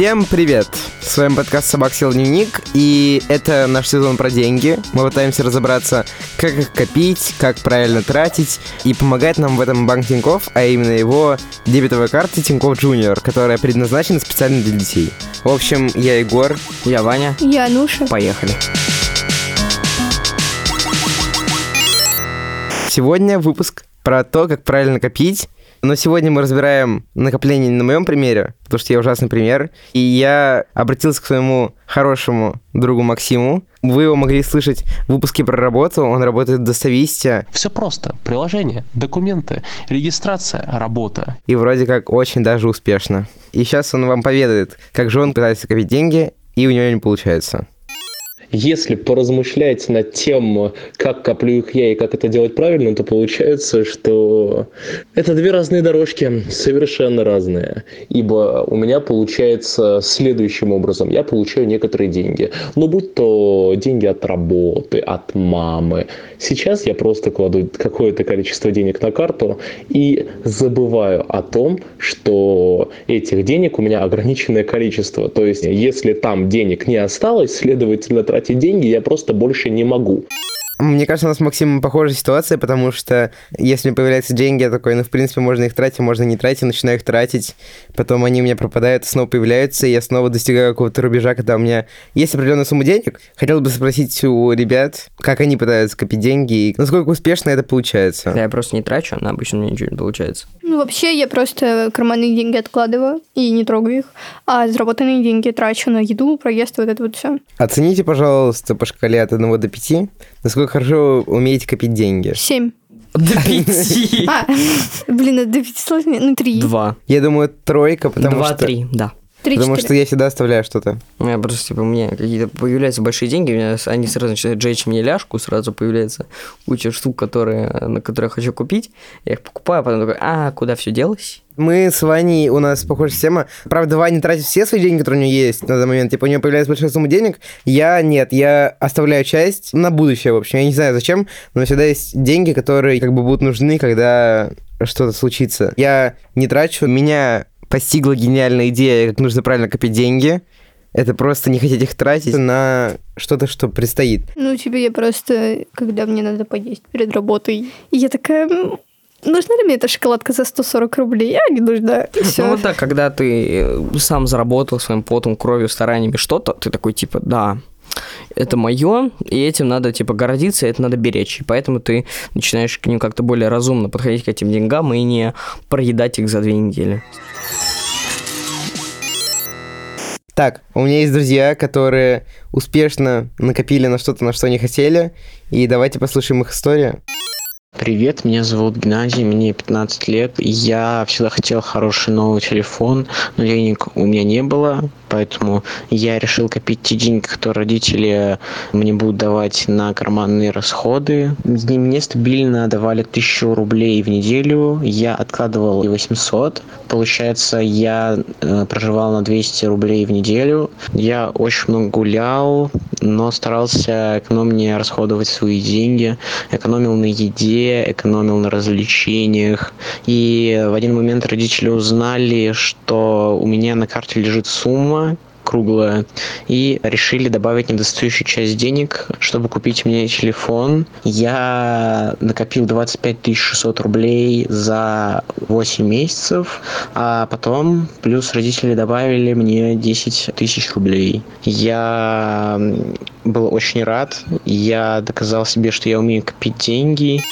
Всем привет! С вами подкаст «Собак сел дневник», и это наш сезон про деньги. Мы пытаемся разобраться, как их копить, как правильно тратить, и помогает нам в этом банк Тинькофф, а именно его дебетовая карта Тинькофф Junior, которая предназначена специально для детей. В общем, я Егор. Я Ваня. Я Ануша. Поехали. Сегодня выпуск про то, как правильно копить, но сегодня мы разбираем накопление на моем примере, потому что я ужасный пример. И я обратился к своему хорошему другу Максиму. Вы его могли слышать в выпуске про работу. Он работает в Достависте. Все просто. Приложение, документы, регистрация, работа. И вроде как очень даже успешно. И сейчас он вам поведает, как же он пытается копить деньги, и у него не получается. Если поразмышлять над тем, как коплю их я и как это делать правильно, то получается, что это две разные дорожки, совершенно разные. Ибо у меня получается следующим образом. Я получаю некоторые деньги. Ну, будь то деньги от работы, от мамы. Сейчас я просто кладу какое-то количество денег на карту и забываю о том, что этих денег у меня ограниченное количество. То есть, если там денег не осталось, следовательно, тратить деньги я просто больше не могу. Мне кажется, у нас с Максимом похожая ситуация, потому что если появляются деньги, я такой, ну, в принципе, можно их тратить, можно не тратить, начинаю их тратить, потом они у меня пропадают, снова появляются, и я снова достигаю какого-то рубежа, когда у меня есть определенная сумма денег. Хотел бы спросить у ребят, как они пытаются копить деньги, и насколько успешно это получается. Я просто не трачу, но обычно у меня ничего не получается. Ну, вообще, я просто карманные деньги откладываю и не трогаю их, а заработанные деньги трачу на еду, проезд, вот это вот все. Оцените, пожалуйста, по шкале от 1 до 5, насколько хорошо умеете копить деньги. Семь. До пяти. А, блин, это до пяти сложнее. Ну, три. Два. Я думаю, тройка, потому Два, что... три, да. Три, Потому четыре. что я всегда оставляю что-то. У меня просто, типа, у меня какие-то появляются большие деньги, у меня они сразу начинают жечь мне ляжку, сразу появляется куча штук, которые, на которые я хочу купить. Я их покупаю, а потом такой, а, куда все делось? Мы с Ваней, у нас похожая система. Правда, Ваня тратит все свои деньги, которые у него есть на данный момент. Типа, у него появляется большая сумма денег. Я нет, я оставляю часть на будущее, в общем. Я не знаю зачем, но всегда есть деньги, которые как бы будут нужны, когда что-то случится. Я не трачу. Меня постигла гениальная идея, как нужно правильно копить деньги. Это просто не хотеть их тратить на что-то, что предстоит. Ну, тебе я просто, когда мне надо поесть перед работой, и я такая, «М, нужна ли мне эта шоколадка за 140 рублей? А, не нужна. И все. Ну вот так, когда ты э, сам заработал своим потом, кровью, стараниями что-то, ты такой, типа, да, это мое, и этим надо, типа, гордиться, и это надо беречь. И поэтому ты начинаешь к ним как-то более разумно подходить к этим деньгам и не проедать их за две недели. Так, у меня есть друзья, которые успешно накопили на что-то, на что они хотели. И давайте послушаем их историю. Привет, меня зовут Геннадий, мне 15 лет. Я всегда хотел хороший новый телефон, но денег у меня не было, поэтому я решил копить те деньги, которые родители мне будут давать на карманные расходы. Мне стабильно давали 1000 рублей в неделю, я откладывал 800. Получается, я э, проживал на 200 рублей в неделю. Я очень много гулял, но старался экономнее расходовать свои деньги. Экономил на еде, экономил на развлечениях. И в один момент родители узнали, что у меня на карте лежит сумма, круглая, и решили добавить недостающую часть денег, чтобы купить мне телефон. Я накопил 25 600 рублей за 8 месяцев, а потом плюс родители добавили мне 10 тысяч рублей. Я был очень рад, я доказал себе, что я умею копить деньги.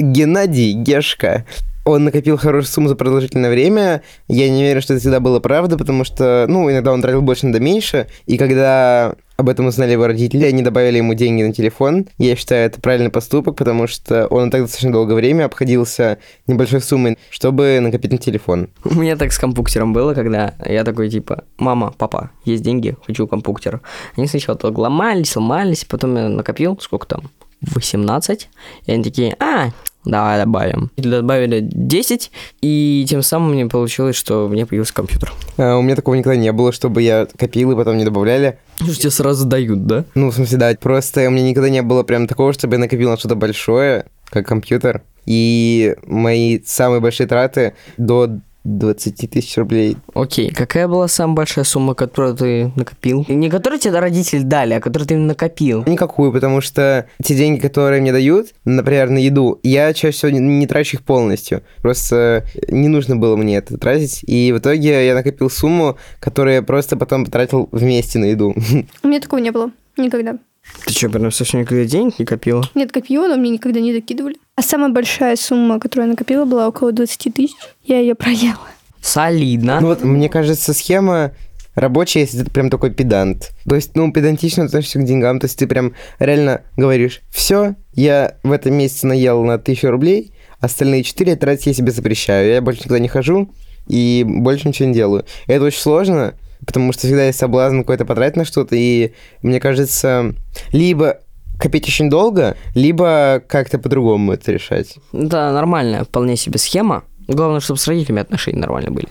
Геннадий Гешка. Он накопил хорошую сумму за продолжительное время. Я не уверен, что это всегда было правда, потому что, ну, иногда он тратил больше, иногда меньше. И когда об этом узнали его родители, они добавили ему деньги на телефон. Я считаю, это правильный поступок, потому что он так достаточно долгое время обходился небольшой суммой, чтобы накопить на телефон. У меня так с компьютером было, когда я такой, типа, мама, папа, есть деньги, хочу компьютер. Они сначала так ломались, ломались, потом я накопил, сколько там, 18, и они такие, а, давай добавим. И добавили 10, и тем самым мне получилось, что у меня появился компьютер. А, у меня такого никогда не было, чтобы я копил и потом не добавляли. Ну, тебе сразу дают, да? Ну, в смысле, да, просто у меня никогда не было прям такого, чтобы я накопил на что-то большое, как компьютер. И мои самые большие траты до 20 тысяч рублей. Окей, какая была самая большая сумма, которую ты накопил? Не которую тебе родители дали, а которую ты накопил. Никакую, потому что те деньги, которые мне дают, например, на еду, я чаще всего не, не трачу их полностью. Просто не нужно было мне это тратить. И в итоге я накопил сумму, которую я просто потом потратил вместе на еду. У меня такого не было. Никогда. Ты что, прям совсем никогда денег не копила? Нет, копила, но мне никогда не докидывали. А самая большая сумма, которую я накопила, была около 20 тысяч. Я ее проела. Солидно. Ну вот, мне кажется, схема рабочая, если ты прям такой педант. То есть, ну, педантично относишься к деньгам, то есть ты прям реально говоришь, все, я в этом месяце наел на тысячу рублей, остальные четыре тратить я себе запрещаю. Я больше никуда не хожу и больше ничего не делаю. Это очень сложно, потому что всегда есть соблазн какой-то потратить на что-то, и мне кажется, либо копить очень долго, либо как-то по-другому это решать. Да, нормальная, вполне себе схема. Главное, чтобы с родителями отношения нормально были.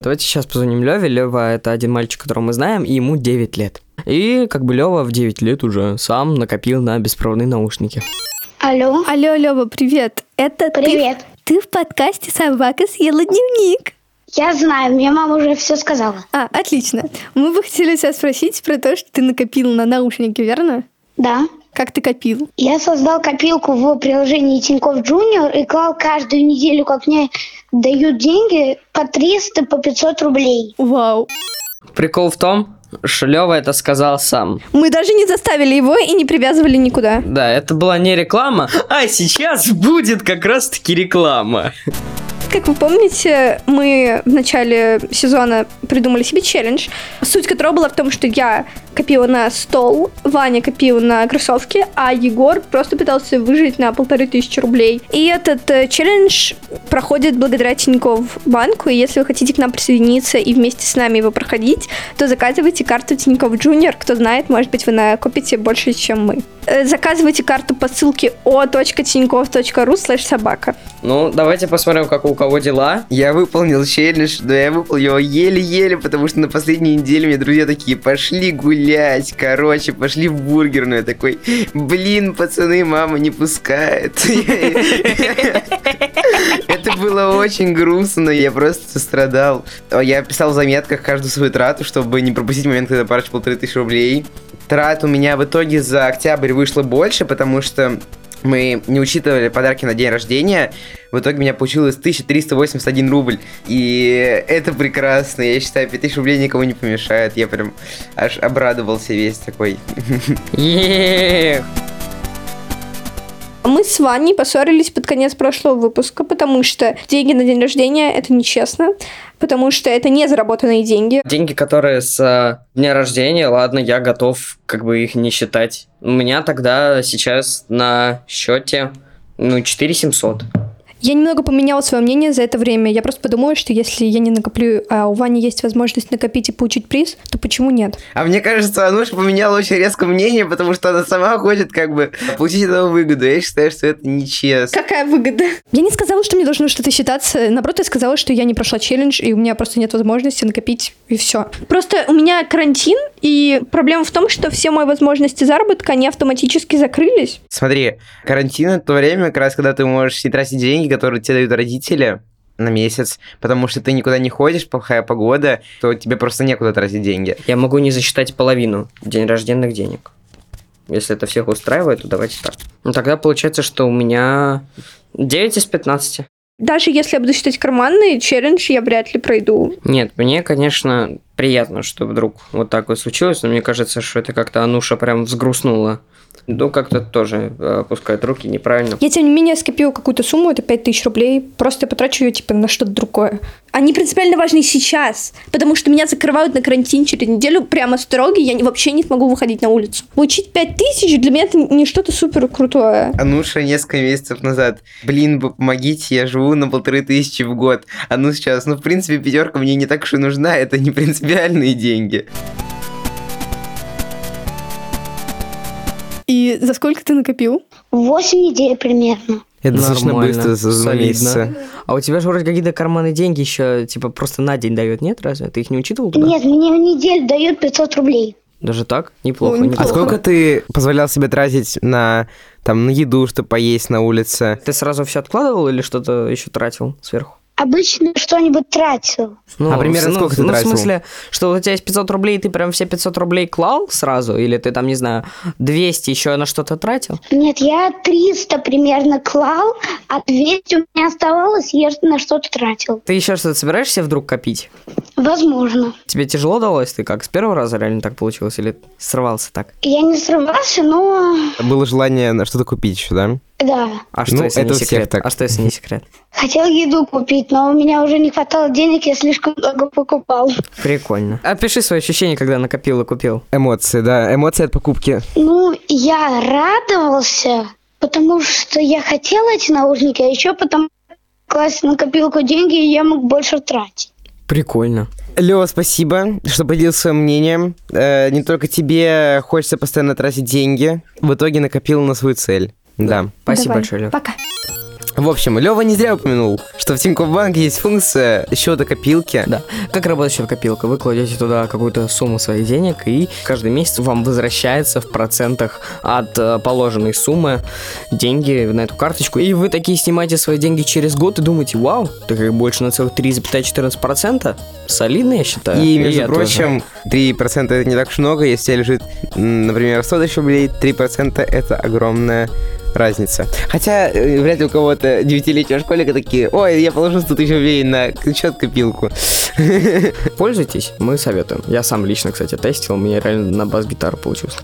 Давайте сейчас позвоним Леве. Лева это один мальчик, которого мы знаем, и ему 9 лет. И как бы Лева в 9 лет уже сам накопил на беспроводные наушники. Алло. Алло, Лева, привет. Это ты- Привет. Ты, в подкасте «Собака съела дневник». Я знаю, мне мама уже все сказала. А, отлично. Мы бы хотели тебя спросить про то, что ты накопил на наушники, верно? Да. Как ты копил? Я создал копилку в приложении Тинькофф Джуниор и клал каждую неделю, как мне дают деньги, по 300, по 500 рублей. Вау. Прикол в том, что Лева это сказал сам. Мы даже не заставили его и не привязывали никуда. Да, это была не реклама, а сейчас будет как раз-таки реклама. Как вы помните, мы в начале сезона придумали себе челлендж, суть которого была в том, что я копила на стол, Ваня копил на кроссовки, а Егор просто пытался выжить на полторы тысячи рублей. И этот э, челлендж проходит благодаря Тинькофф банку, и если вы хотите к нам присоединиться и вместе с нами его проходить, то заказывайте карту Тинькофф Junior, кто знает, может быть, вы накопите больше, чем мы. Э, Заказывайте карту по ссылке o.tinkoff.ru слэш собака. Ну, давайте посмотрим, как у кого дела. Я выполнил челлендж, но я выполнил его еле-еле, потому что на последней неделе мне друзья такие, пошли гулять, короче, пошли в бургерную. Я такой, блин, пацаны, мама не пускает. Это было очень грустно, я просто страдал. Я писал в заметках каждую свою трату, чтобы не пропустить момент, когда потрачу полторы тысячи рублей. Трат у меня в итоге за октябрь вышло больше, потому что мы не учитывали подарки на день рождения. В итоге у меня получилось 1381 рубль. И это прекрасно. Я считаю, 5000 рублей никому не помешает. Я прям аж обрадовался весь такой. Еее. Мы с Ваней поссорились под конец прошлого выпуска, потому что деньги на день рождения это нечестно, потому что это не заработанные деньги. Деньги, которые с э, дня рождения, ладно, я готов как бы их не считать. У меня тогда сейчас на счете, ну, 4700. Я немного поменяла свое мнение за это время. Я просто подумала, что если я не накоплю, а у Вани есть возможность накопить и получить приз, то почему нет? А мне кажется, Ануша поменяла очень резко мнение, потому что она сама хочет как бы получить этого выгоду. Я считаю, что это нечестно. Какая выгода? Я не сказала, что мне должно что-то считаться. Наоборот, я сказала, что я не прошла челлендж, и у меня просто нет возможности накопить, и все. Просто у меня карантин, и проблема в том, что все мои возможности заработка, они автоматически закрылись. Смотри, карантин это то время, как раз когда ты можешь не тратить деньги, которые тебе дают родители на месяц, потому что ты никуда не ходишь, плохая погода, то тебе просто некуда тратить деньги. Я могу не засчитать половину день рожденных денег. Если это всех устраивает, то давайте так. Ну тогда получается, что у меня 9 из 15. Даже если я буду считать карманный челлендж, я вряд ли пройду. Нет, мне, конечно, приятно, что вдруг вот так вот случилось, но мне кажется, что это как-то Ануша прям взгрустнула. Ну, как-то тоже э, опускает руки неправильно. Я, тем не менее, скопила какую-то сумму, это 5000 рублей, просто я потрачу ее, типа, на что-то другое. Они принципиально важны сейчас, потому что меня закрывают на карантин через неделю, прямо строгий, я вообще не смогу выходить на улицу. Получить 5000 для меня это не что-то супер крутое. Ануша несколько месяцев назад, блин, вы помогите, я живу на полторы тысячи в год. А ну сейчас, ну, в принципе, пятерка мне не так уж и нужна, это не принципиальные деньги. И за сколько ты накопил? 8 недель примерно. Это достаточно быстро, за месяца. А у тебя же вроде какие-то карманные деньги еще, типа, просто на день дают, нет? Разве? Ты их не учитывал туда? Нет, мне в неделю дают 500 рублей. Даже так? Неплохо, Ну, А неплохо. сколько ты позволял себе тратить на, там, на еду, чтобы поесть на улице? Ты сразу все откладывал или что-то еще тратил сверху? Обычно что-нибудь тратил. Ну, А примерно в- сколько ты ну, тратил? в смысле, что у тебя есть 500 рублей, и ты прям все 500 рублей клал сразу? Или ты там, не знаю, 200 еще на что-то тратил? Нет, я 300 примерно клал, а 200 у меня оставалось, я на что-то тратил. Ты еще что-то собираешься вдруг копить? Возможно. Тебе тяжело далось? Ты как, с первого раза реально так получилось? Или срывался так? Я не срывался, но Было желание на что-то купить еще, да? да. А что, Ну, если это не секрет? так. А что, если не секрет? Хотел еду купить, но у меня уже не хватало денег, я слишком много покупал. Прикольно. Опиши свои ощущения, когда накопил и купил. Эмоции, да, эмоции от покупки. Ну, я радовался, потому что я хотел эти наушники, а еще потому что класть на копилку деньги, и я мог больше тратить. Прикольно. Лева, спасибо, что поделился своим мнением. Э, не только тебе хочется постоянно тратить деньги, в итоге накопил на свою цель. Да. Спасибо Давай. большое, Лев. Пока. В общем, Лева не зря упомянул, что в Тинькофф Банке есть функция счета копилки. Да. Как работает счет копилка? Вы кладете туда какую-то сумму своих денег, и каждый месяц вам возвращается в процентах от э, положенной суммы деньги на эту карточку. И вы такие снимаете свои деньги через год и думаете, вау, так как больше на целых 3,14%. Солидно, я считаю. И, между тоже. прочим, 3% это не так уж много. Если лежит, например, 100 тысяч рублей, 3% это огромная разница. Хотя, э, вряд ли у кого-то девятилетнего школьника такие, ой, я положу 100 тысяч рублей на счет копилку. Пользуйтесь, мы советуем. Я сам лично, кстати, тестил, меня реально на бас-гитару получилось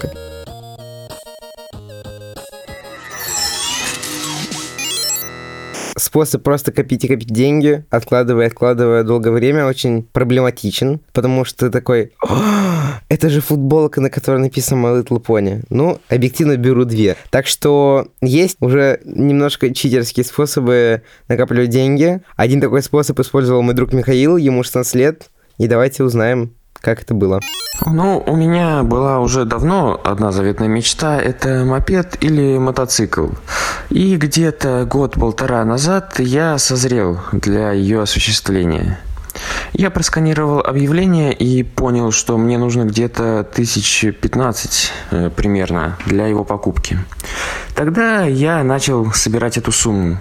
Способ просто копить и копить деньги, откладывая, откладывая долгое время, очень проблематичен, потому что ты такой, «А, это же футболка, на которой написано My Little Pony. Ну, объективно беру две. Так что есть уже немножко читерские способы накапливать деньги. Один такой способ использовал мой друг Михаил, ему 16 лет, и давайте узнаем, как это было. Ну, у меня была уже давно одна заветная мечта – это мопед или мотоцикл. И где-то год-полтора назад я созрел для ее осуществления. Я просканировал объявление и понял, что мне нужно где-то тысяч пятнадцать э, примерно для его покупки. Тогда я начал собирать эту сумму.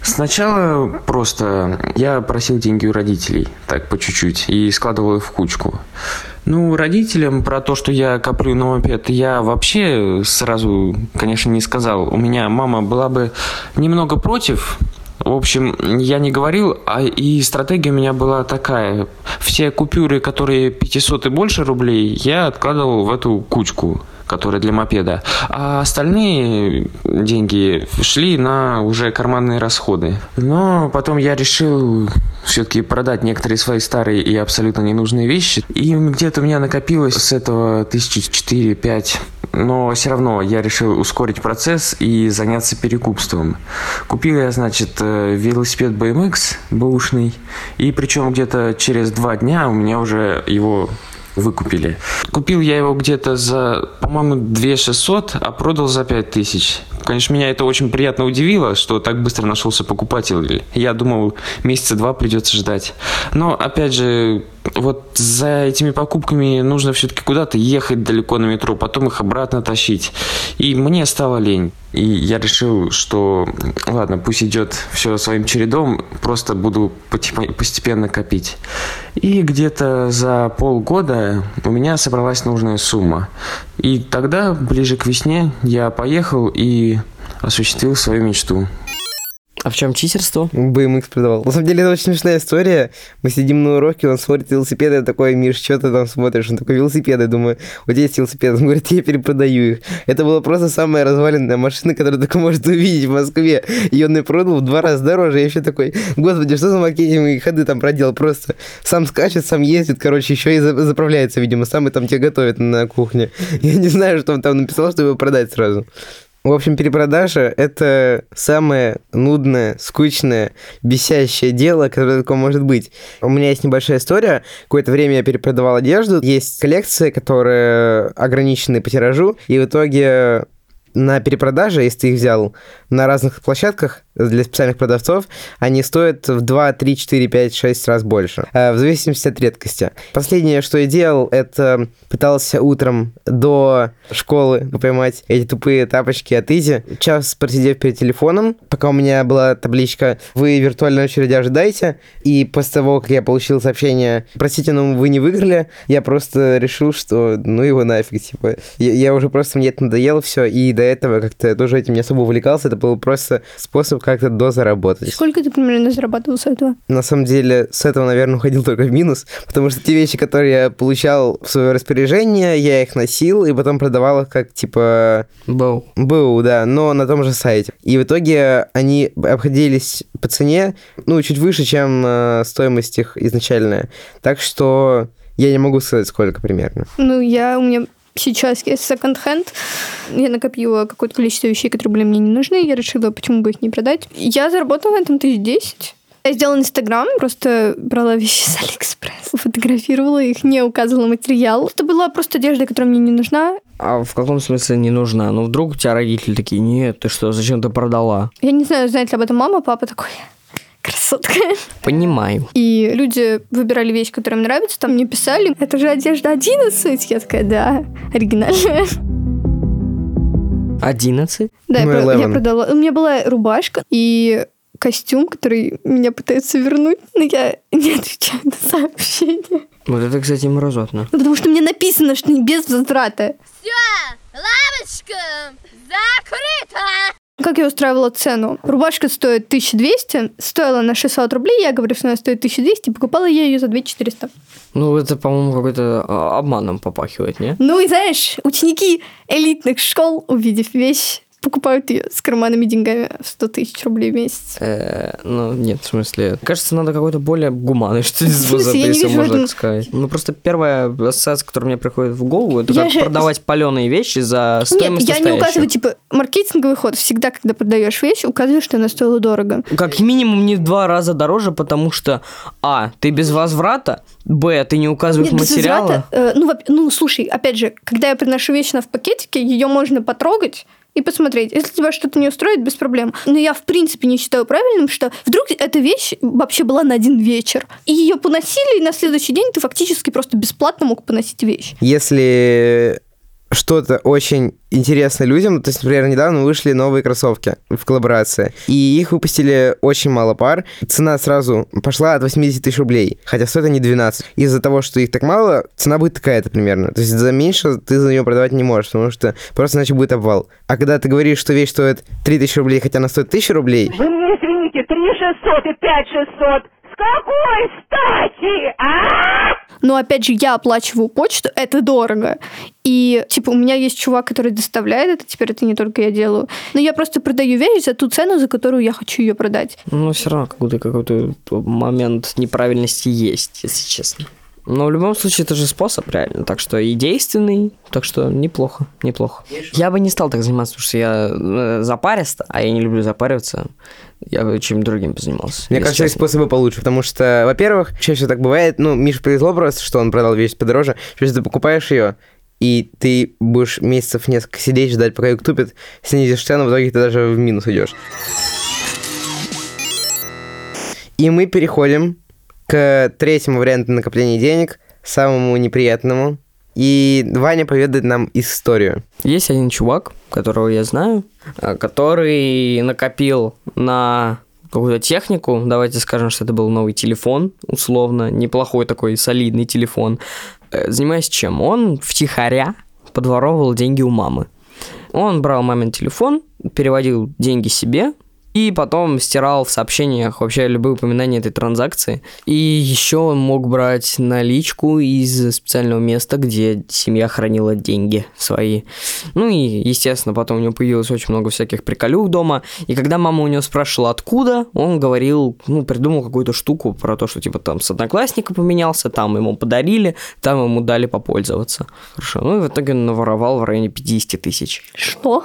Сначала просто я просил деньги у родителей, так по чуть-чуть, и складывал их в кучку. Ну, родителям про то, что я коплю на мопед, я вообще сразу, конечно, не сказал. У меня мама была бы немного против, в общем, я не говорил, а и стратегия у меня была такая. Все купюры, которые 500 и больше рублей, я откладывал в эту кучку которая для мопеда. А остальные деньги шли на уже карманные расходы. Но потом я решил все-таки продать некоторые свои старые и абсолютно ненужные вещи. И где-то у меня накопилось с этого тысячи четыре-пять но все равно я решил ускорить процесс и заняться перекупством. Купил я, значит, э, велосипед BMX бэушный, и причем где-то через два дня у меня уже его выкупили. Купил я его где-то за, по-моему, 2 600, а продал за 5 тысяч. Конечно, меня это очень приятно удивило, что так быстро нашелся покупатель. Я думал, месяца два придется ждать. Но, опять же, вот за этими покупками нужно все-таки куда-то ехать далеко на метро, потом их обратно тащить. И мне стало лень. И я решил, что ладно, пусть идет все своим чередом, просто буду постепенно копить. И где-то за полгода у меня собралась нужная сумма. И тогда, ближе к весне, я поехал и осуществил свою мечту. А в чем читерство? BMX продавал. На самом деле, это очень смешная история. Мы сидим на уроке, он смотрит велосипеды, я такой, Миш, что ты там смотришь? Он такой, велосипеды. Думаю, вот здесь есть велосипеды. Он говорит, я перепродаю их. Это была просто самая разваленная машина, которую только может увидеть в Москве. И он ее продал в два раза дороже. Я еще такой, господи, что за маркетинговые ходы там проделал? Просто сам скачет, сам ездит, короче, еще и заправляется, видимо, сам и там тебе готовит на кухне. Я не знаю, что он там написал, чтобы его продать сразу. В общем, перепродажа – это самое нудное, скучное, бесящее дело, которое такое может быть. У меня есть небольшая история. Какое-то время я перепродавал одежду. Есть коллекции, которые ограничены по тиражу, и в итоге на перепродаже, если ты их взял на разных площадках для специальных продавцов, они стоят в 2, 3, 4, 5, 6 раз больше, э, в зависимости от редкости. Последнее, что я делал, это пытался утром до школы поймать эти тупые тапочки от Изи, час просидев перед телефоном, пока у меня была табличка «Вы виртуальной очереди ожидаете», и после того, как я получил сообщение «Простите, но вы не выиграли», я просто решил, что ну его нафиг, типа. Я, я уже просто, мне это надоело все, и до этого как-то я тоже этим не особо увлекался, это был просто способ как-то дозаработать. Сколько ты примерно зарабатывал с этого? На самом деле, с этого, наверное, уходил только в минус, потому что те вещи, которые я получал в свое распоряжение, я их носил и потом продавал их как, типа... Боу. Боу, да, но на том же сайте. И в итоге они обходились по цене, ну, чуть выше, чем э, стоимость их изначальная. Так что я не могу сказать, сколько примерно. Ну, я, у меня сейчас есть секонд-хенд. Я накопила какое-то количество вещей, которые были мне не нужны. Я решила, почему бы их не продать. Я заработала на этом тысяч десять. Я сделала Инстаграм, просто брала вещи с Алиэкспресс, фотографировала их, не указывала материал. Это была просто одежда, которая мне не нужна. А в каком смысле не нужна? Ну, вдруг у тебя родители такие, нет, ты что, зачем ты продала? Я не знаю, знает ли об этом мама, папа такой, красотка. Понимаю. И люди выбирали вещь, которая им нравится, там мне писали, это же одежда 11. Я такая, да, оригинальная. Да,11? Ну, я, я 11. продала. У меня была рубашка и костюм, который меня пытаются вернуть, но я не отвечаю на сообщения. Вот это, кстати, мразотно. Ну, потому что мне написано, что без возврата. Лавочка закрыта! Как я устраивала цену? Рубашка стоит 1200, стоила на 600 рублей, я говорю, что она стоит 1200, и покупала я ее за 2400. Ну, это, по-моему, какой-то а, обманом попахивает, не? Ну и знаешь, ученики элитных школ, увидев вещь, покупают ее с карманными деньгами в 100 тысяч рублей в месяц. Э, ну, нет, в смысле, кажется, надо какой-то более гуманный, что ли, В смысле? способ, Я не если можно этом- так сказать. Ну, просто первая ассоциация, которая мне приходит в голову, это Я как же- продавать паленые вещи за Нет, стоимость я не указываю, типа, маркетинговый ход. Всегда, когда продаешь вещь, указываешь, что она стоила дорого. Как минимум не в два раза дороже, потому что А, ты без возврата, Б, ты не указываешь Нет, без материалы. возврата, э, ну, ну, слушай, опять же, когда я приношу вещь она в пакетике, ее можно потрогать и посмотреть. Если тебя что-то не устроит, без проблем. Но я, в принципе, не считаю правильным, что вдруг эта вещь вообще была на один вечер. И ее поносили, и на следующий день ты фактически просто бесплатно мог поносить вещь. Если что-то очень интересно людям, то есть, например, недавно вышли новые кроссовки в коллаборации, и их выпустили очень мало пар. Цена сразу пошла от 80 тысяч рублей, хотя стоят они 12. Из-за того, что их так мало, цена будет такая-то примерно. То есть за меньше ты за нее продавать не можешь, потому что просто иначе будет обвал. А когда ты говоришь, что вещь стоит 3000 рублей, хотя она стоит 1000 рублей, Вы мне извините, 3 600 и 5 600. С какой стати, а? Но опять же, я оплачиваю почту, это дорого. И, типа, у меня есть чувак, который доставляет это, теперь это не только я делаю. Но я просто продаю вещь за ту цену, за которую я хочу ее продать. Ну, все равно какой-то какой-то момент неправильности есть, если честно. Но в любом случае это же способ, реально. Так что и действенный, так что неплохо, неплохо. Я бы не стал так заниматься, потому что я э, запарист, а я не люблю запариваться. Я бы чем-то другим позанимался. Мне если кажется, есть способы получше, потому что, во-первых, чаще всего так бывает, ну, Мише повезло просто, что он продал вещь подороже, что ты покупаешь ее, и ты будешь месяцев несколько сидеть, ждать, пока ее купят, снизишь цену, в итоге ты даже в минус идешь. И мы переходим к третьему варианту накопления денег, самому неприятному. И Ваня поведает нам историю. Есть один чувак, которого я знаю, а, который накопил на какую-то технику, давайте скажем, что это был новый телефон, условно, неплохой такой солидный телефон. Э, Занимаясь чем? Он втихаря подворовывал деньги у мамы. Он брал мамин телефон, переводил деньги себе, и потом стирал в сообщениях вообще любые упоминания этой транзакции. И еще он мог брать наличку из специального места, где семья хранила деньги свои. Ну и, естественно, потом у него появилось очень много всяких приколюх дома. И когда мама у него спрашивала, откуда, он говорил, ну, придумал какую-то штуку про то, что типа там с одноклассника поменялся, там ему подарили, там ему дали попользоваться. Хорошо. Ну и в итоге он наворовал в районе 50 тысяч. Что?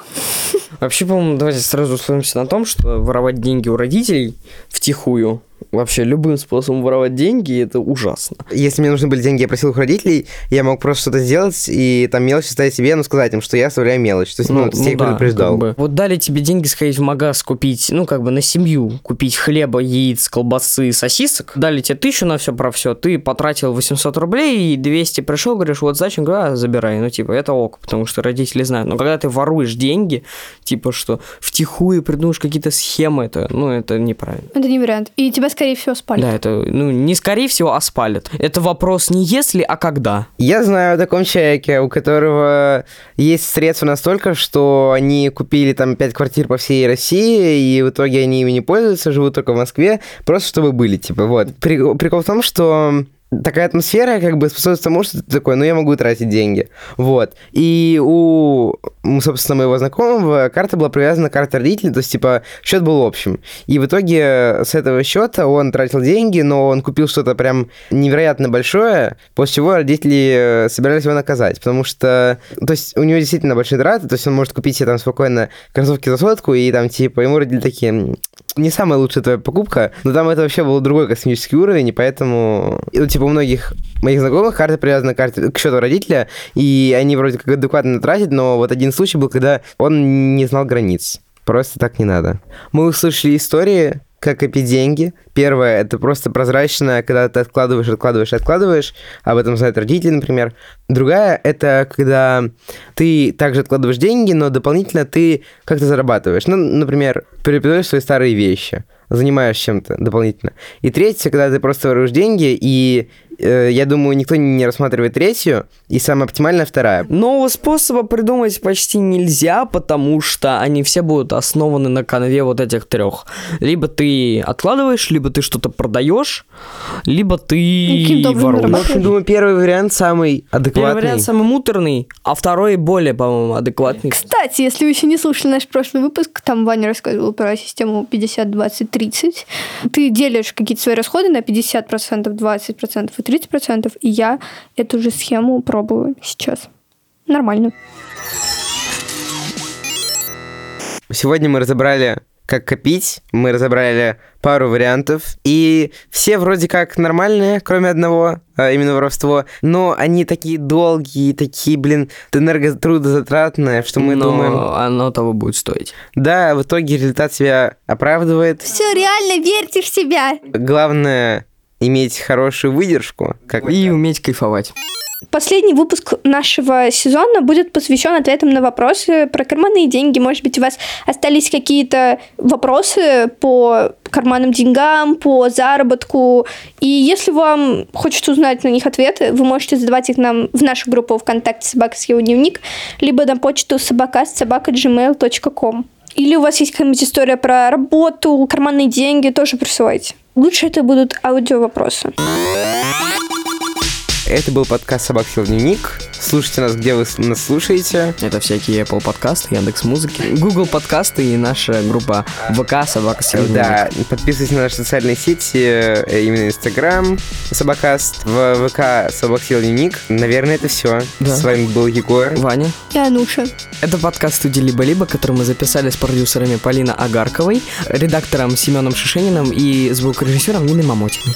Вообще, по-моему, давайте сразу условимся на том, что воровать деньги у родителей втихую Вообще, любым способом воровать деньги, это ужасно. Если мне нужны были деньги, я просил их у родителей, я мог просто что-то сделать и там мелочь оставить себе, но сказать им, что я оставляю мелочь. То есть, ну, ну, их да, предупреждал. как бы. Вот дали тебе деньги сходить в магаз купить, ну, как бы на семью, купить хлеба, яиц, колбасы, сосисок. Дали тебе тысячу на все про все, ты потратил 800 рублей, и 200 пришел, говоришь, вот зачем, говорю, а, забирай. Ну, типа, это ок, потому что родители знают. Но когда ты воруешь деньги, типа, что втихую придумаешь какие-то схемы, это, ну, это неправильно. Это не вариант. И тебя, скорее всего, спалят. Да, это, ну, не скорее всего, а спалят. Это вопрос не если, а когда. Я знаю о таком человеке, у которого есть средства настолько, что они купили там 5 квартир по всей России, и в итоге они ими не пользуются, живут только в Москве, просто чтобы были, типа, вот. При- Прикол в том, что такая атмосфера как бы способствует тому, что ты такой, ну, я могу тратить деньги. Вот. И у, собственно, моего знакомого карта была привязана к карте родителей, то есть, типа, счет был общим. И в итоге с этого счета он тратил деньги, но он купил что-то прям невероятно большое, после чего родители э, собирались его наказать, потому что, то есть, у него действительно большие траты, то есть, он может купить себе там спокойно кроссовки за сотку, и там, типа, ему родители такие, «М, не самая лучшая твоя покупка, но там это вообще был другой космический уровень, и поэтому, ну, типа, у многих моих знакомых карта привязана к, карте, к счету родителя, и они вроде как адекватно тратят, но вот один случай был, когда он не знал границ. Просто так не надо. Мы услышали истории, как копить деньги. Первое, это просто прозрачно, когда ты откладываешь, откладываешь, откладываешь. Об этом знают родители, например. Другая, это когда ты также откладываешь деньги, но дополнительно ты как-то зарабатываешь. Ну, например, перепродаешь свои старые вещи, занимаешь чем-то дополнительно. И третье, когда ты просто воруешь деньги, и э, я думаю, никто не рассматривает третью, и самая оптимальная вторая. Нового способа придумать почти нельзя, потому что они все будут основаны на конве вот этих трех. Либо ты откладываешь, либо ты что-то продаешь, либо ты образом воруешь. Ну, в общем, думаю, первый вариант самый адекватный. Первый вариант самый муторный, а второй более, по-моему, адекватный. Кстати, если вы еще не слушали наш прошлый выпуск, там Ваня рассказывал про систему 50-20-30. Ты делишь какие-то свои расходы на 50%, 20% и 30%, и я эту же схему пробую сейчас. Нормально. Сегодня мы разобрали, как копить, мы разобрали пару вариантов, и все вроде как нормальные, кроме одного, а именно воровство, но они такие долгие, такие, блин, энерготрудозатратные, что мы Но думаем, оно того будет стоить. да, в итоге результат себя оправдывает. Все, реально верьте в себя. Главное иметь хорошую выдержку, как И уметь кайфовать. Последний выпуск нашего сезона будет посвящен ответам на вопросы про карманные деньги. Может быть, у вас остались какие-то вопросы по карманным деньгам, по заработку. И если вам хочется узнать на них ответы, вы можете задавать их нам в нашу группу ВКонтакте «Собака с его дневник», либо на почту собакаст собака gmail.com. Или у вас есть какая-нибудь история про работу, карманные деньги, тоже присылайте. Лучше это будут аудио-вопросы. Это был подкаст «Собак съел дневник». Слушайте нас, где вы нас слушаете. Это всякие Apple подкасты, Яндекс Музыки, Google подкасты и наша группа ВК Собака Съел Да, подписывайтесь на наши социальные сети, э, именно Инстаграм, Собакаст, в ВК Собак съел дневник. Наверное, это все. Да. С вами был Егор. Ваня. И Ануша. Это подкаст студии «Либо-либо», который мы записали с продюсерами Полина Агарковой, редактором Семеном Шишениным и звукорежиссером Ниной Мамотиной.